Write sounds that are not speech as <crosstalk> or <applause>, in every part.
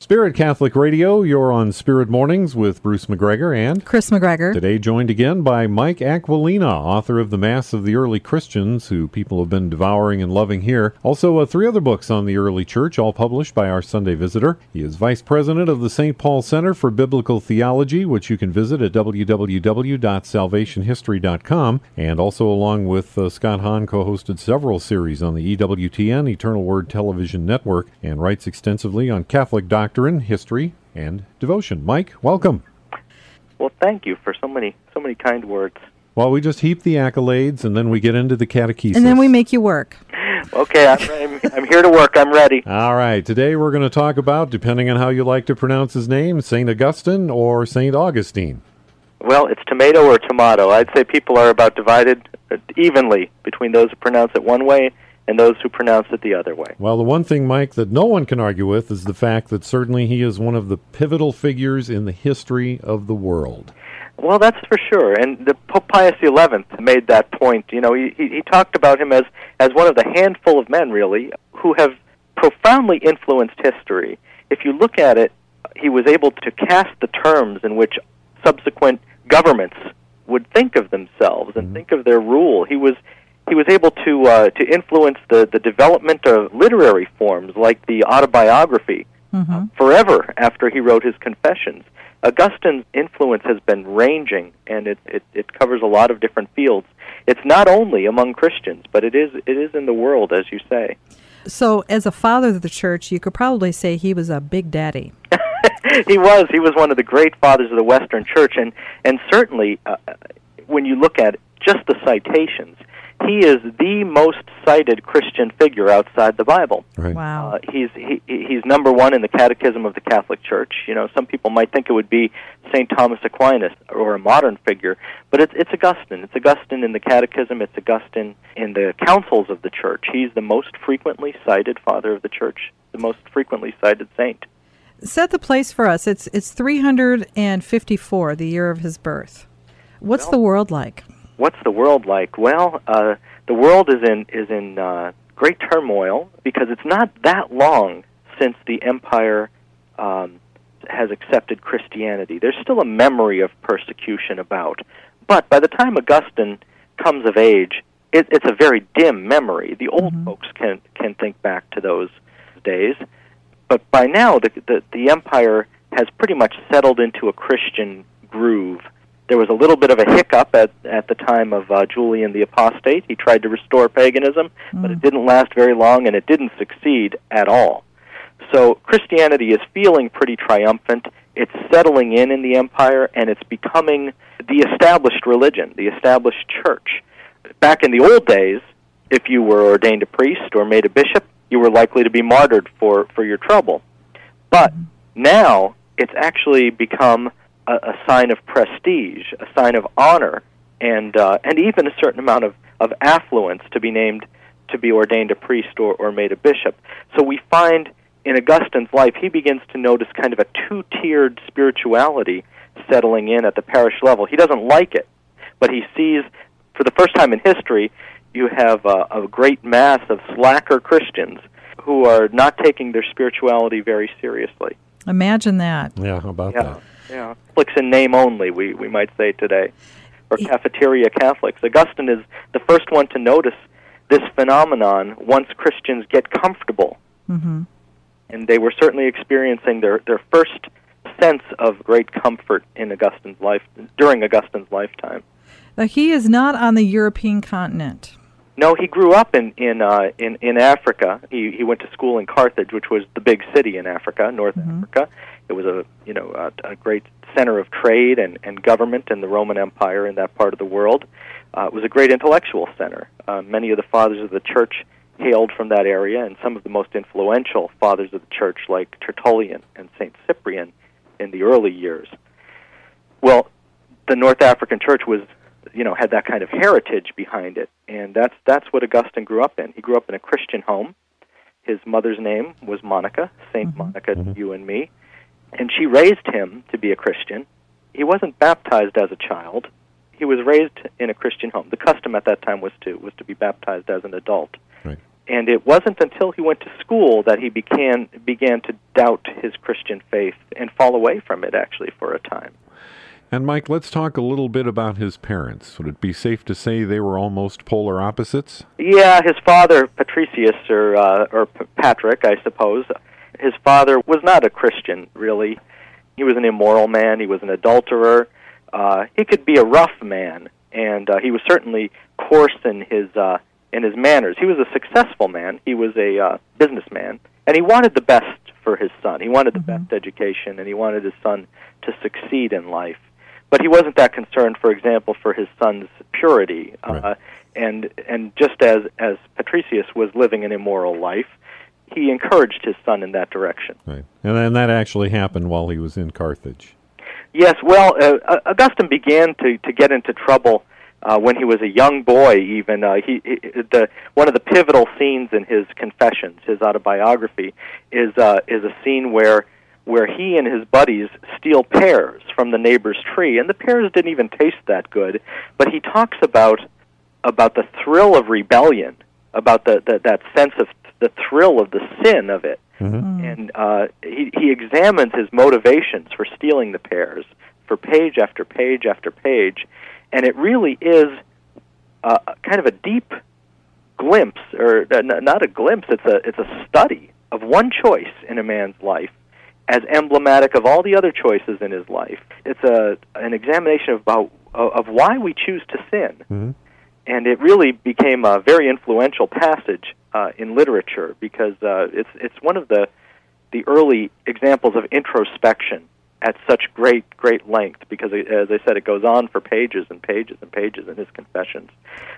Spirit Catholic Radio, you're on Spirit Mornings with Bruce McGregor and Chris McGregor. Today joined again by Mike Aquilina, author of The Mass of the Early Christians, who people have been devouring and loving here. Also, uh, three other books on the early church, all published by our Sunday visitor. He is vice president of the St. Paul Center for Biblical Theology, which you can visit at www.salvationhistory.com. And also, along with uh, Scott Hahn, co hosted several series on the EWTN, Eternal Word Television Network, and writes extensively on Catholic doctrine doctrine, history, and devotion. Mike, welcome. Well, thank you for so many so many kind words. Well, we just heap the accolades, and then we get into the catechesis. And then we make you work. okay, I'm, I'm, here to work. I'm ready. All right. Today we're going to talk about, depending on how you like to pronounce his name, St. Augustine or St. Augustine. Well, it's tomato or tomato. I'd say people are about divided uh, evenly between those who pronounce it one way and those who pronounce it the other way. Well, the one thing, Mike, that no one can argue with is the fact that certainly he is one of the pivotal figures in the history of the world. Well, that's for sure. And the Pope Pius XI made that point. You know, he, he talked about him as, as one of the handful of men, really, who have profoundly influenced history. If you look at it, he was able to cast the terms in which subsequent governments would think of themselves and mm-hmm. think of their rule. He was he was able to uh, to influence the the development of literary forms like the autobiography mm-hmm. uh, forever after he wrote his Confessions. Augustine's influence has been ranging, and it, it it covers a lot of different fields. It's not only among Christians, but it is it is in the world, as you say. So, as a father of the church, you could probably say he was a big daddy. <laughs> he was. He was one of the great fathers of the Western Church, and and certainly, uh, when you look at just the citations, he is the most cited Christian figure outside the Bible. Right. Wow. Uh, he's he, he's number one in the Catechism of the Catholic Church. You know, some people might think it would be Saint Thomas Aquinas or a modern figure, but it's it's Augustine. It's Augustine in the Catechism. It's Augustine in the councils of the Church. He's the most frequently cited Father of the Church, the most frequently cited saint. Set the place for us. It's it's 354, the year of his birth. What's well, the world like? What's the world like? Well, uh, the world is in is in uh, great turmoil because it's not that long since the empire um, has accepted Christianity. There's still a memory of persecution about, but by the time Augustine comes of age, it, it's a very dim memory. The old mm-hmm. folks can can think back to those days, but by now the, the the empire has pretty much settled into a Christian groove there was a little bit of a hiccup at, at the time of uh, Julian the Apostate. He tried to restore paganism, mm. but it didn't last very long and it didn't succeed at all. So Christianity is feeling pretty triumphant. It's settling in in the empire and it's becoming the established religion, the established church. Back in the old days, if you were ordained a priest or made a bishop, you were likely to be martyred for, for your trouble. But mm. now it's actually become a, a sign of prestige, a sign of honor, and uh, and even a certain amount of, of affluence to be named to be ordained a priest or, or made a bishop. So we find in Augustine's life he begins to notice kind of a two tiered spirituality settling in at the parish level. He doesn't like it, but he sees for the first time in history you have a, a great mass of slacker Christians who are not taking their spirituality very seriously. Imagine that. Yeah, how about yeah. that? Yeah, Catholics in name only, we, we might say today, or cafeteria Catholics. Augustine is the first one to notice this phenomenon once Christians get comfortable. Mm-hmm. And they were certainly experiencing their, their first sense of great comfort in Augustine's life during Augustine's lifetime. Now, he is not on the European continent. No, he grew up in in uh, in in Africa. He he went to school in Carthage, which was the big city in Africa, North mm-hmm. Africa. It was a you know a, a great center of trade and and government in the Roman Empire in that part of the world. Uh, it was a great intellectual center. Uh, many of the fathers of the church hailed from that area, and some of the most influential fathers of the church, like Tertullian and Saint Cyprian, in the early years. Well, the North African church was you know had that kind of heritage behind it, and that's that's what Augustine grew up in. He grew up in a Christian home. His mother's name was Monica, Saint mm-hmm. Monica, mm-hmm. you and me, and she raised him to be a Christian. He wasn't baptized as a child. He was raised in a Christian home. The custom at that time was to was to be baptized as an adult. Right. And it wasn't until he went to school that he began began to doubt his Christian faith and fall away from it actually for a time. And Mike, let's talk a little bit about his parents. Would it be safe to say they were almost polar opposites? Yeah, his father, Patricius, or uh, or P- Patrick, I suppose. His father was not a Christian, really. He was an immoral man. He was an adulterer. Uh, he could be a rough man, and uh, he was certainly coarse in his uh, in his manners. He was a successful man. He was a uh, businessman, and he wanted the best for his son. He wanted the Mhm. best education, and he wanted his son to succeed in life. But he wasn't that concerned, for example, for his son's purity. Uh, and and just as as Patricius was living an immoral life, he encouraged his son in that direction. Right. And then that actually happened while he was in Carthage. Yes, well, uh, Augustine began to to get into trouble uh, when he was a young boy. Even uh, he, he the one of the pivotal scenes in his Confessions, his autobiography, is uh, is a scene where where he and his buddies steal pears from the neighbor's tree, and the pears didn't even taste that good. But he talks about about the thrill of rebellion, about the, the that sense of the thrill of the sin of it Mm-hmm. and uh, he he examines his motivations for stealing the pears for page after page after page, and it really is uh, kind of a deep glimpse, or uh, n- not a glimpse. It's a it's a study of one choice in a man's life as emblematic of all the other choices in his life. It's a an examination about of why we choose to sin Mm-hmm. and it really became a very influential passage uh, in literature because uh, it's it's one of the the early examples of introspection at such great great length because it, as I said it goes on for pages and pages and pages in his confessions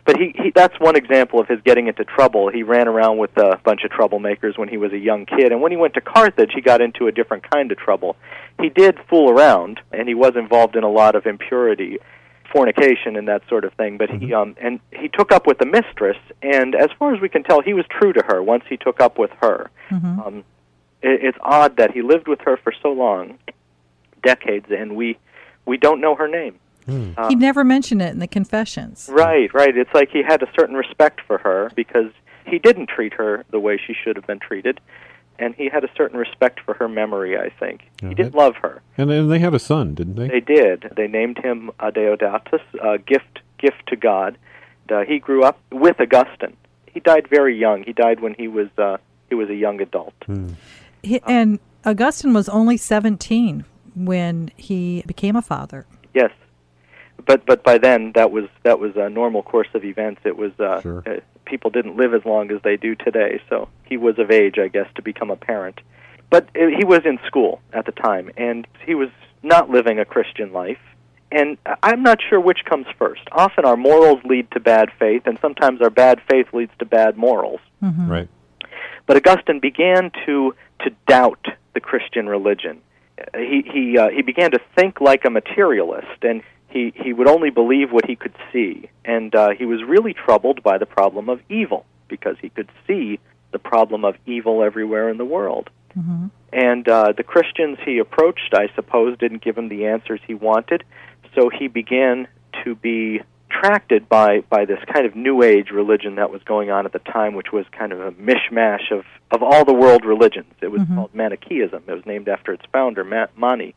but he, he that's one example of his getting into trouble he ran around with a bunch of troublemakers when he was a young kid and when he went to Carthage he got into a different kind of trouble he did fool around and he was involved in a lot of impurity fornication and that sort of thing. But he um and he took up with the mistress, and as far as we can tell, he was true to her once he took up with her. Mhm. Um, it, it's odd that he lived with her for so long, decades, and we we don't know her name. Hmm. Uh, he never mentioned it in the confessions. Right, right. It's like he had a certain respect for her because he didn't treat her the way she should have been treated, and he had a certain respect for her memory. I think Yeah, he did that- love her. And then they had a son, didn't they? They did. They named him Adeodatus, uh, gift gift to God. Uh, he grew up with Augustine. He died very young. He died when he was uh, he was a young adult. Hmm. He, and Augustine was only 17 when he became a father. Yes, but but by then that was that was a normal course of events. It was uh, Sure. uh, people didn't live as long as they do today, so he was of age, I guess, to become a parent. But uh, he was in school at the time, and he was not living a Christian life. And I- I'm not sure which comes first. Often our morals lead to bad faith, and sometimes our bad faith leads to bad morals. Mhm. Right. But Augustine began to to doubt the Christian religion. He he uh, he began to think like a materialist, and he he would only believe what he could see. And uh, he was really troubled by the problem of evil because he could see the problem of evil everywhere in the world. Mhm. And uh, the Christians he approached, I suppose, didn't give him the answers he wanted. So he began to be attracted by, by this kind of New Age religion that was going on at the time, which was kind of a mishmash of, of all the world religions. It was Mhm. called Manichaeism. It was named after its founder, Ma- Mani.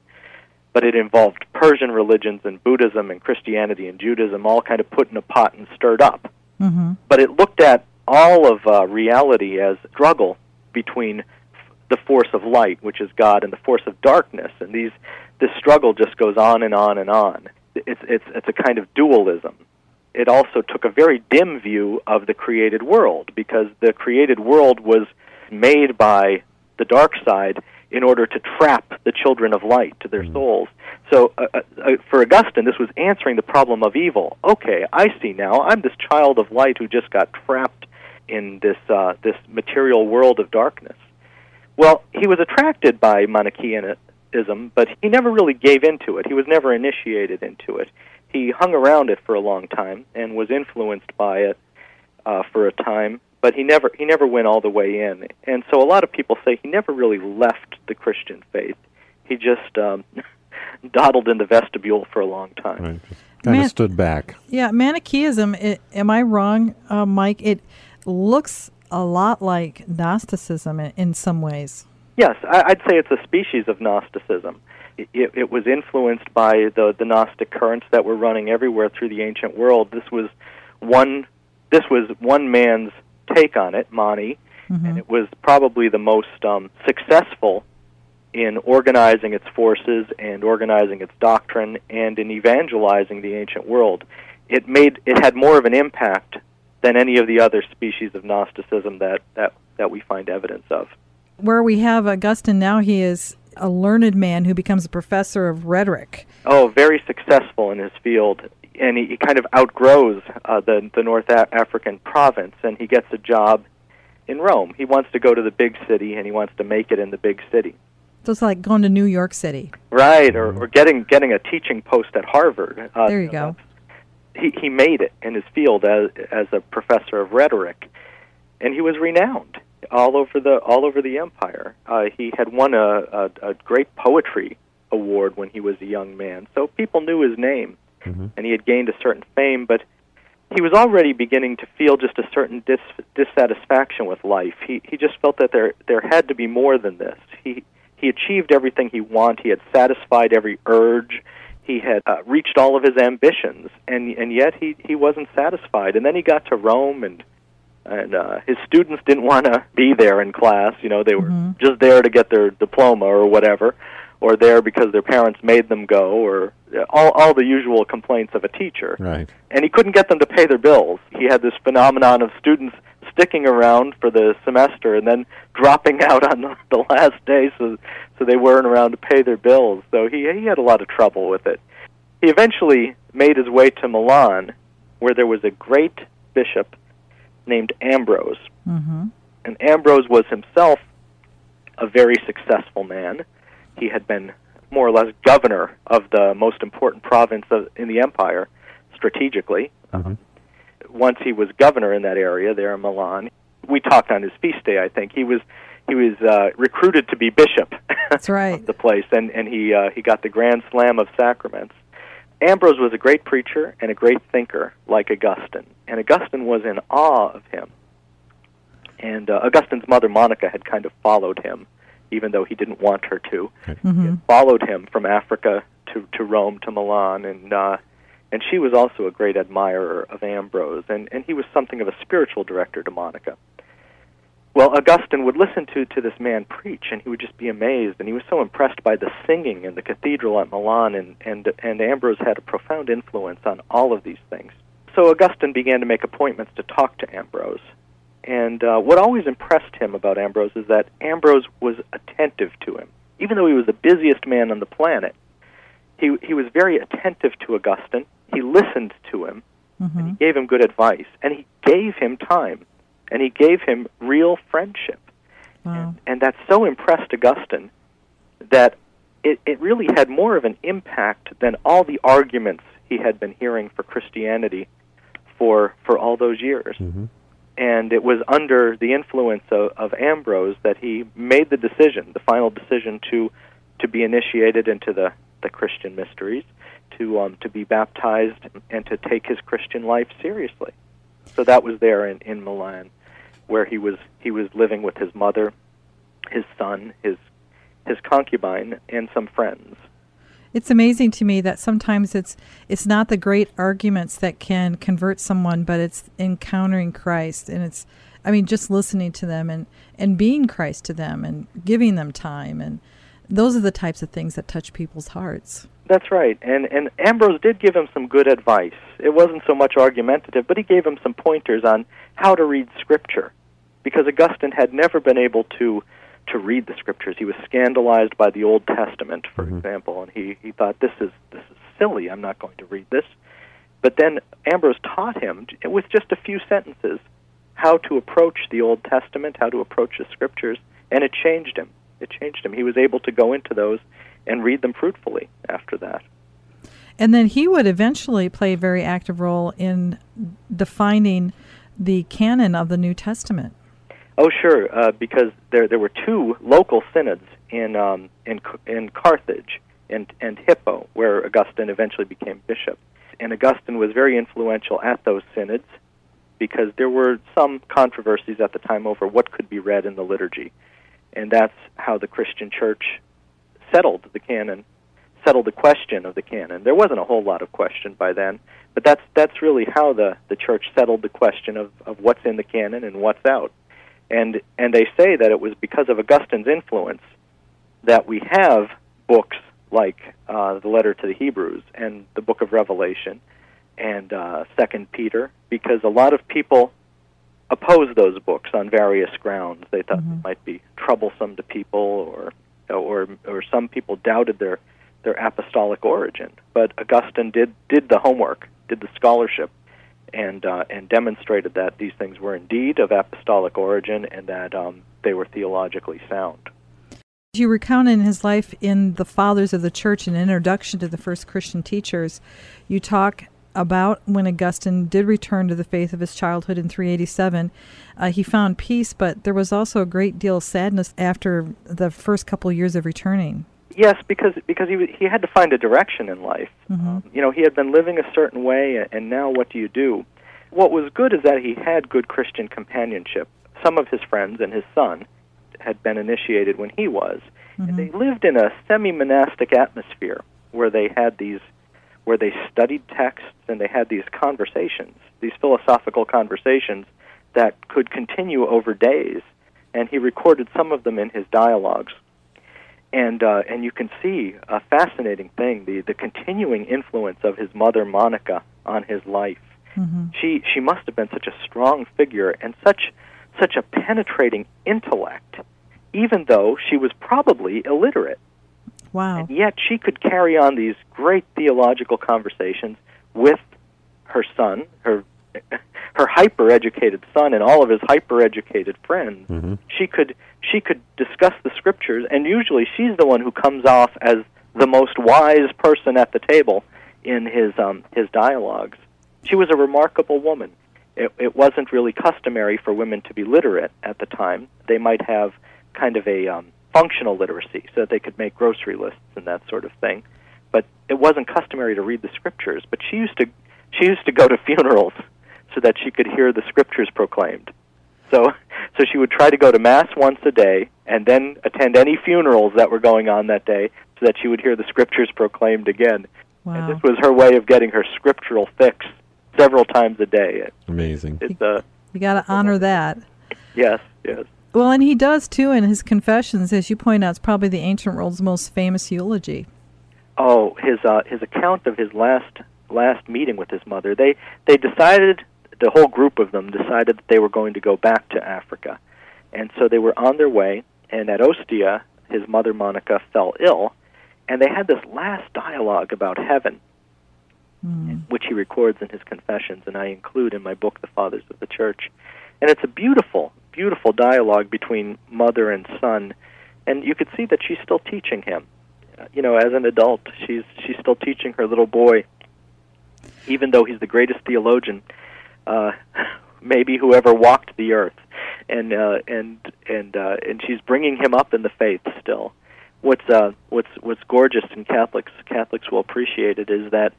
But it involved Persian religions and Buddhism and Christianity and Judaism, all kind of put in a pot and stirred up Mhm. but it looked at all of uh, reality as struggle between f- the force of light, which is God, and the force of darkness, and these this struggle just goes on and on and on. It's it's it's a kind of dualism. It also took a very dim view of the created world because the created world was made by the dark side in order to trap the children of light to their souls. So, uh, uh, uh, for Augustine, this was answering the problem of evil. Okay, I see now. I'm this child of light who just got trapped in this uh, this material world of darkness. Well, he was attracted by Manichaeism, but he never really gave into it. He was never initiated into it. He hung around it for a long time and was influenced by it uh, for a time, but he never he never went all the way in. And so a lot of people say he never really left the Christian faith. He just um, <laughs> dawdled in the vestibule for a long time. Right. Kind Man- of stood back. Yeah, Manichaeism, it, am I wrong, uh, Mike? It looks a lot like Gnosticism in, in some ways. Yes, I'd say it's a species of Gnosticism. It, it, it was influenced by the, the Gnostic currents that were running everywhere through the ancient world. This was one this was one man's take on it, Mani, Mm-hmm. and it was probably the most um, successful in organizing its forces and organizing its doctrine and in evangelizing the ancient world. It made it had more of an impact than any of the other species of Gnosticism that, that, that we find evidence of. Where we have Augustine now, he is a learned man who becomes a professor of rhetoric. Oh, very successful in his field, and he, he kind of outgrows uh, the the North a- African province, and he gets a job in Rome. He wants to go to the big city, and he wants to make it in the big city. So it's like going to New York City. Right, or, or getting getting a teaching post at Harvard. Uh, There you go. He he made it in his field as as a professor of rhetoric, and he was renowned all over the all over the empire. Uh, he had won a, a a great poetry award when he was a young man, so people knew his name, Mhm. and he had gained a certain fame. But he was already beginning to feel just a certain dis, dissatisfaction with life. He he just felt that there there had to be more than this. He he achieved everything he wanted. He had satisfied every urge. He had uh, reached all of his ambitions, and and yet he he wasn't satisfied. And then he got to Rome, and and uh, his students didn't want to be there in class. You know, they were Mhm. just there to get their diploma or whatever, or there because their parents made them go, or uh, all all the usual complaints of a teacher Right. and he couldn't get them to pay their bills. He had this phenomenon of students sticking around for the semester and then dropping <laughs> out on the, the last day so so they weren't around to pay their bills. So he he had a lot of trouble with it. He eventually made his way to Milan where there was a great bishop named Ambrose. Mm-hmm. And Ambrose was himself a very successful man. He had been more or less governor of the most important province of, in the empire strategically. Mhm. Once he was governor in that area there in Milan, we talked on his feast day. I think he was he was uh, recruited to be bishop That's right. <laughs> of the place, and and he uh, he got the grand slam of sacraments. Ambrose was a great preacher and a great thinker, like Augustine, and Augustine was in awe of him. And uh, Augustine's mother Monica had kind of followed him, even though he didn't want her to. hmm Followed him from Africa to to Rome to Milan, and uh, and she was also a great admirer of Ambrose, and and he was something of a spiritual director to Monica. Well, Augustine would listen to, to this man preach, and he would just be amazed. And he was so impressed by the singing in the cathedral at Milan, and, and, and Ambrose had a profound influence on all of these things. So Augustine began to make appointments to talk to Ambrose. And uh, what always impressed him about Ambrose is that Ambrose was attentive to him. Even though he was the busiest man on the planet, he, he was very attentive to Augustine. He listened to him, hmm and he gave him good advice, and he gave him time, and he gave him real friendship. Wow. And that so impressed Augustine that it, it really had more of an impact than all the arguments he had been hearing for Christianity for, for all those years. Mhm. And it was under the influence of, of Ambrose that he made the decision, the final decision to, to be initiated into the, the Christian mysteries, to, um, to be baptized, and to take his Christian life seriously. So that was there in, in Milan, where he was he was living with his mother, his son, his his concubine, and some friends. It's amazing to me that sometimes it's it's not the great arguments that can convert someone, but it's encountering Christ, and it's I mean just listening to them and and being Christ to them and giving them time, and those are the types of things that touch people's hearts. That's right. And and Ambrose did give him some good advice. It wasn't so much argumentative, but he gave him some pointers on how to read scripture because Augustine had never been able to to read the scriptures. He was scandalized by the Old Testament, for Mhm. example, and he he thought this is this is silly. I'm not going to read this. But then Ambrose taught him with just a few sentences how to approach the Old Testament, how to approach the scriptures, and it changed him. It changed him. He was able to go into those and read them fruitfully after that. And then he would eventually play a very active role in defining the canon of the New Testament. Oh, sure, uh, because there there were two local synods in um, in in Carthage and and Hippo, where Augustine eventually became bishop. And Augustine was very influential at those synods because there were some controversies at the time over what could be read in the liturgy. And that's how the Christian church settled the canon, settled the question of the canon. There wasn't a whole lot of question by then, but that's that's really how the, the church settled the question of, of what's in the canon and what's out. And and they say that it was because of Augustine's influence that we have books like uh, the letter to the Hebrews and the book of Revelation and uh, Second Peter, because a lot of people opposed those books on various grounds. They thought Mhm. they might be troublesome to people, or or or some people doubted their their apostolic origin. But Augustine did did the homework, did the scholarship, and uh, and demonstrated that these things were indeed of apostolic origin and that um, they were theologically sound. You recount in his life in the Fathers of the Church, an introduction to the first Christian teachers, you talk about when Augustine did return to the faith of his childhood in 387. Uh, he found peace, but there was also a great deal of sadness after the first couple years of returning. Yes, because because he he had to find a direction in life. Mhm. Um, you know, he had been living a certain way, and now what do you do? What was good is that he had good Christian companionship. Some of his friends and his son had been initiated when he was, Mhm. and they lived in a semi-monastic atmosphere where they had these, where they studied texts and they had these conversations, these philosophical conversations that could continue over days. And he recorded some of them in his dialogues and uh, and you can see a fascinating thing the the continuing influence of his mother Monica on his life. Mhm. She she must have been such a strong figure and such such a penetrating intellect, even though she was probably illiterate. Wow. And yet she could carry on these great theological conversations with her son, her <laughs> her hyper educated son and all of his hyper educated friends. Mhm. She could she could discuss the scriptures and usually she's the one who comes off as the most wise person at the table in his um his dialogues. She was a remarkable woman. It, it wasn't really customary for women to be literate at the time. They might have kind of a um, functional literacy so that they could make grocery lists and that sort of thing. But it wasn't customary to read the scriptures. But she used to she used to go to <laughs> funerals so that she could hear the scriptures proclaimed. So <laughs> so she would try to go to mass once a day and then attend any funerals that were going on that day so that she would hear the scriptures proclaimed again. Wow. And this was her way of getting her scriptural fix several times a day. It, Amazing. it's uh, You got to honor that. yes, yes. Well, and he does too in his Confessions, as you point out, it's probably the ancient world's most famous eulogy. Oh, his uh, his account of his last last meeting with his mother. They they decided the whole group of them decided that they were going to go back to Africa, and so they were on their way. And at Ostia, his mother Monica fell ill, and they had this last dialogue about heaven, Mm. which he records in his Confessions, and I include in my book, The Fathers of the Church. And it's a beautiful, beautiful dialogue between mother and son, and you could see that she's still teaching him. Uh, You know, as an adult, she's she's still teaching her little boy, even though he's the greatest theologian, uh, <laughs> maybe whoever walked the earth, and uh, and and uh, and she's bringing him up in the faith still. What's uh, what's what's gorgeous and Catholics Catholics will appreciate it is that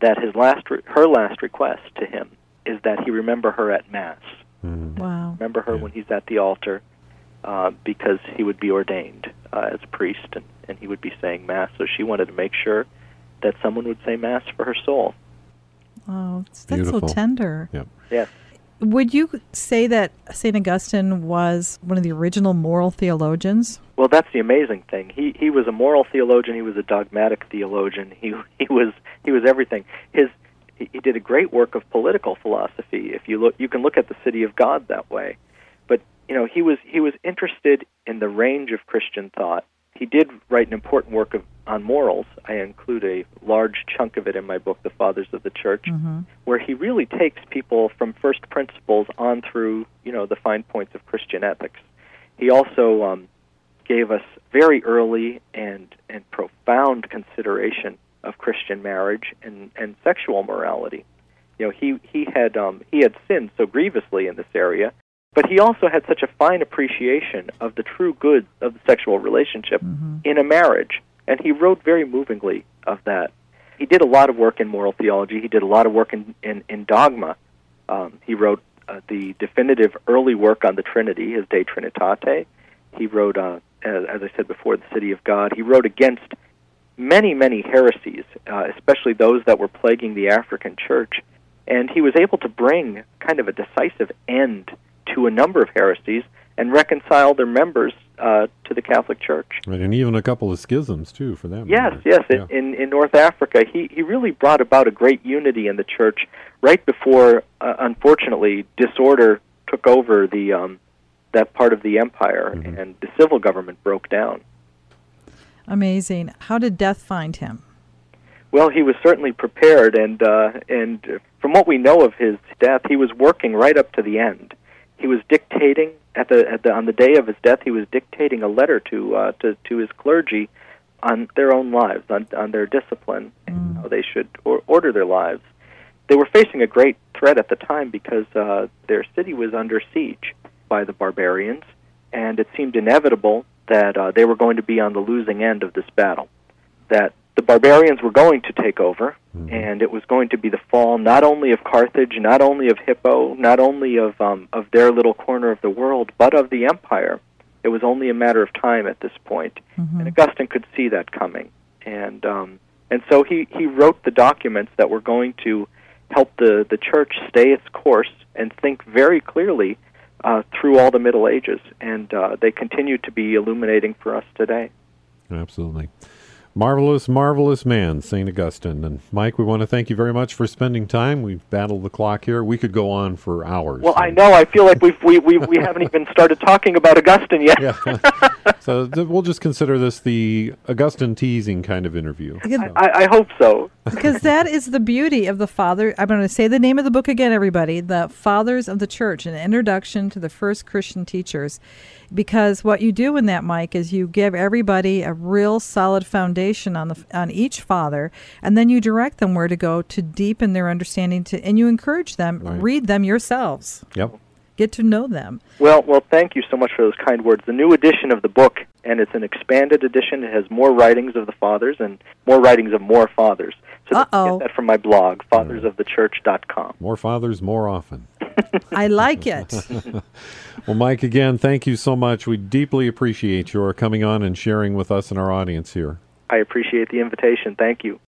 that his last re- her last request to him is that he remember her at mass. Mhm. Wow. Remember her Yeah. when he's at the altar, uh, because he would be ordained uh, as a priest and, and he would be saying mass. So she wanted to make sure that someone would say mass for her soul. Oh, that's that's so tender. Yep. Yes. Would you say that St. Augustine was one of the original moral theologians? Well, that's the amazing thing. He he was a moral theologian. He was a dogmatic theologian. He he was he was everything. His he, he did a great work of political philosophy. If you look, you can look at the City of God that way. But you know, he was he was interested in the range of Christian thought. He did write an important work of on morals. I include a large chunk of it in my book, The Fathers of the Church Mm-hmm. where he really takes people from first principles on through, you know, the fine points of Christian ethics. He also um, gave us very early and and profound consideration of Christian marriage and and sexual morality. You know, he he had um, he had sinned so grievously in this area, but he also had such a fine appreciation of the true goods of the sexual relationship Mm-hmm. in a marriage, and he wrote very movingly of that. He did a lot of work in moral theology. He did a lot of work in in, in dogma. Um, he wrote uh, the definitive early work on the Trinity, his De Trinitate. He wrote, uh, as, as I said before, the City of God. He wrote against many, many heresies, uh, especially those that were plaguing the African church. And he was able to bring kind of a decisive end to a number of heresies and reconcile their members uh, to the Catholic Church. Right, and even a couple of schisms too, for them. Yes, matter. yes. Yeah. In in North Africa, he he really brought about a great unity in the church right before, uh, unfortunately, disorder took over the um, that part of the empire, Mhm. and the civil government broke down. Amazing. How did death find him? Well, he was certainly prepared, and uh, and from what we know of his death, he was working right up to the end. He was dictating at the, at the on the day of his death. He was dictating a letter to uh, to to his clergy on their own lives, on on their discipline, and how they should or, order their lives. They were facing a great threat at the time because uh, their city was under siege by the barbarians, and it seemed inevitable that uh, they were going to be on the losing end of this battle. That the barbarians were going to take over, Mhm. and it was going to be the fall not only of Carthage, not only of Hippo, not only of um, of their little corner of the world, but of the empire. It was only a matter of time at this point, Mhm. and Augustine could see that coming, and um, and so he he wrote the documents that were going to help the the church stay its course and think very clearly uh, through all the Middle Ages, and uh, they continue to be illuminating for us today. Absolutely. Marvelous, marvelous man, St. Augustine. And Mike, we want to thank you very much for spending time. We've battled the clock here. We could go on for hours. Well, I know. I feel like we've, we we we haven't even started talking about Augustine yet. Yeah. <laughs> so th- we'll just consider this the Augustine teasing kind of interview. Because- I, I hope so. because that is the beauty of the father i'm going to say the name of the book again everybody the fathers of the church an introduction to the first christian teachers because what you do in that mike is you give everybody a real solid foundation on the on each father and then you direct them where to go to deepen their understanding to and you encourage them Right. read them yourselves Yep. Get to know them Well, well, thank you so much for those kind words. The new edition of the book, and it's an expanded edition. It has more writings of the fathers and more writings of more fathers. So you Uh-oh. get that from my blog, fathersofthechurch.com. More fathers, more often. <laughs> i like it <laughs> Well, Mike, again, thank you so much. We deeply appreciate your coming on and sharing with us and our audience here. I appreciate the invitation. Thank you.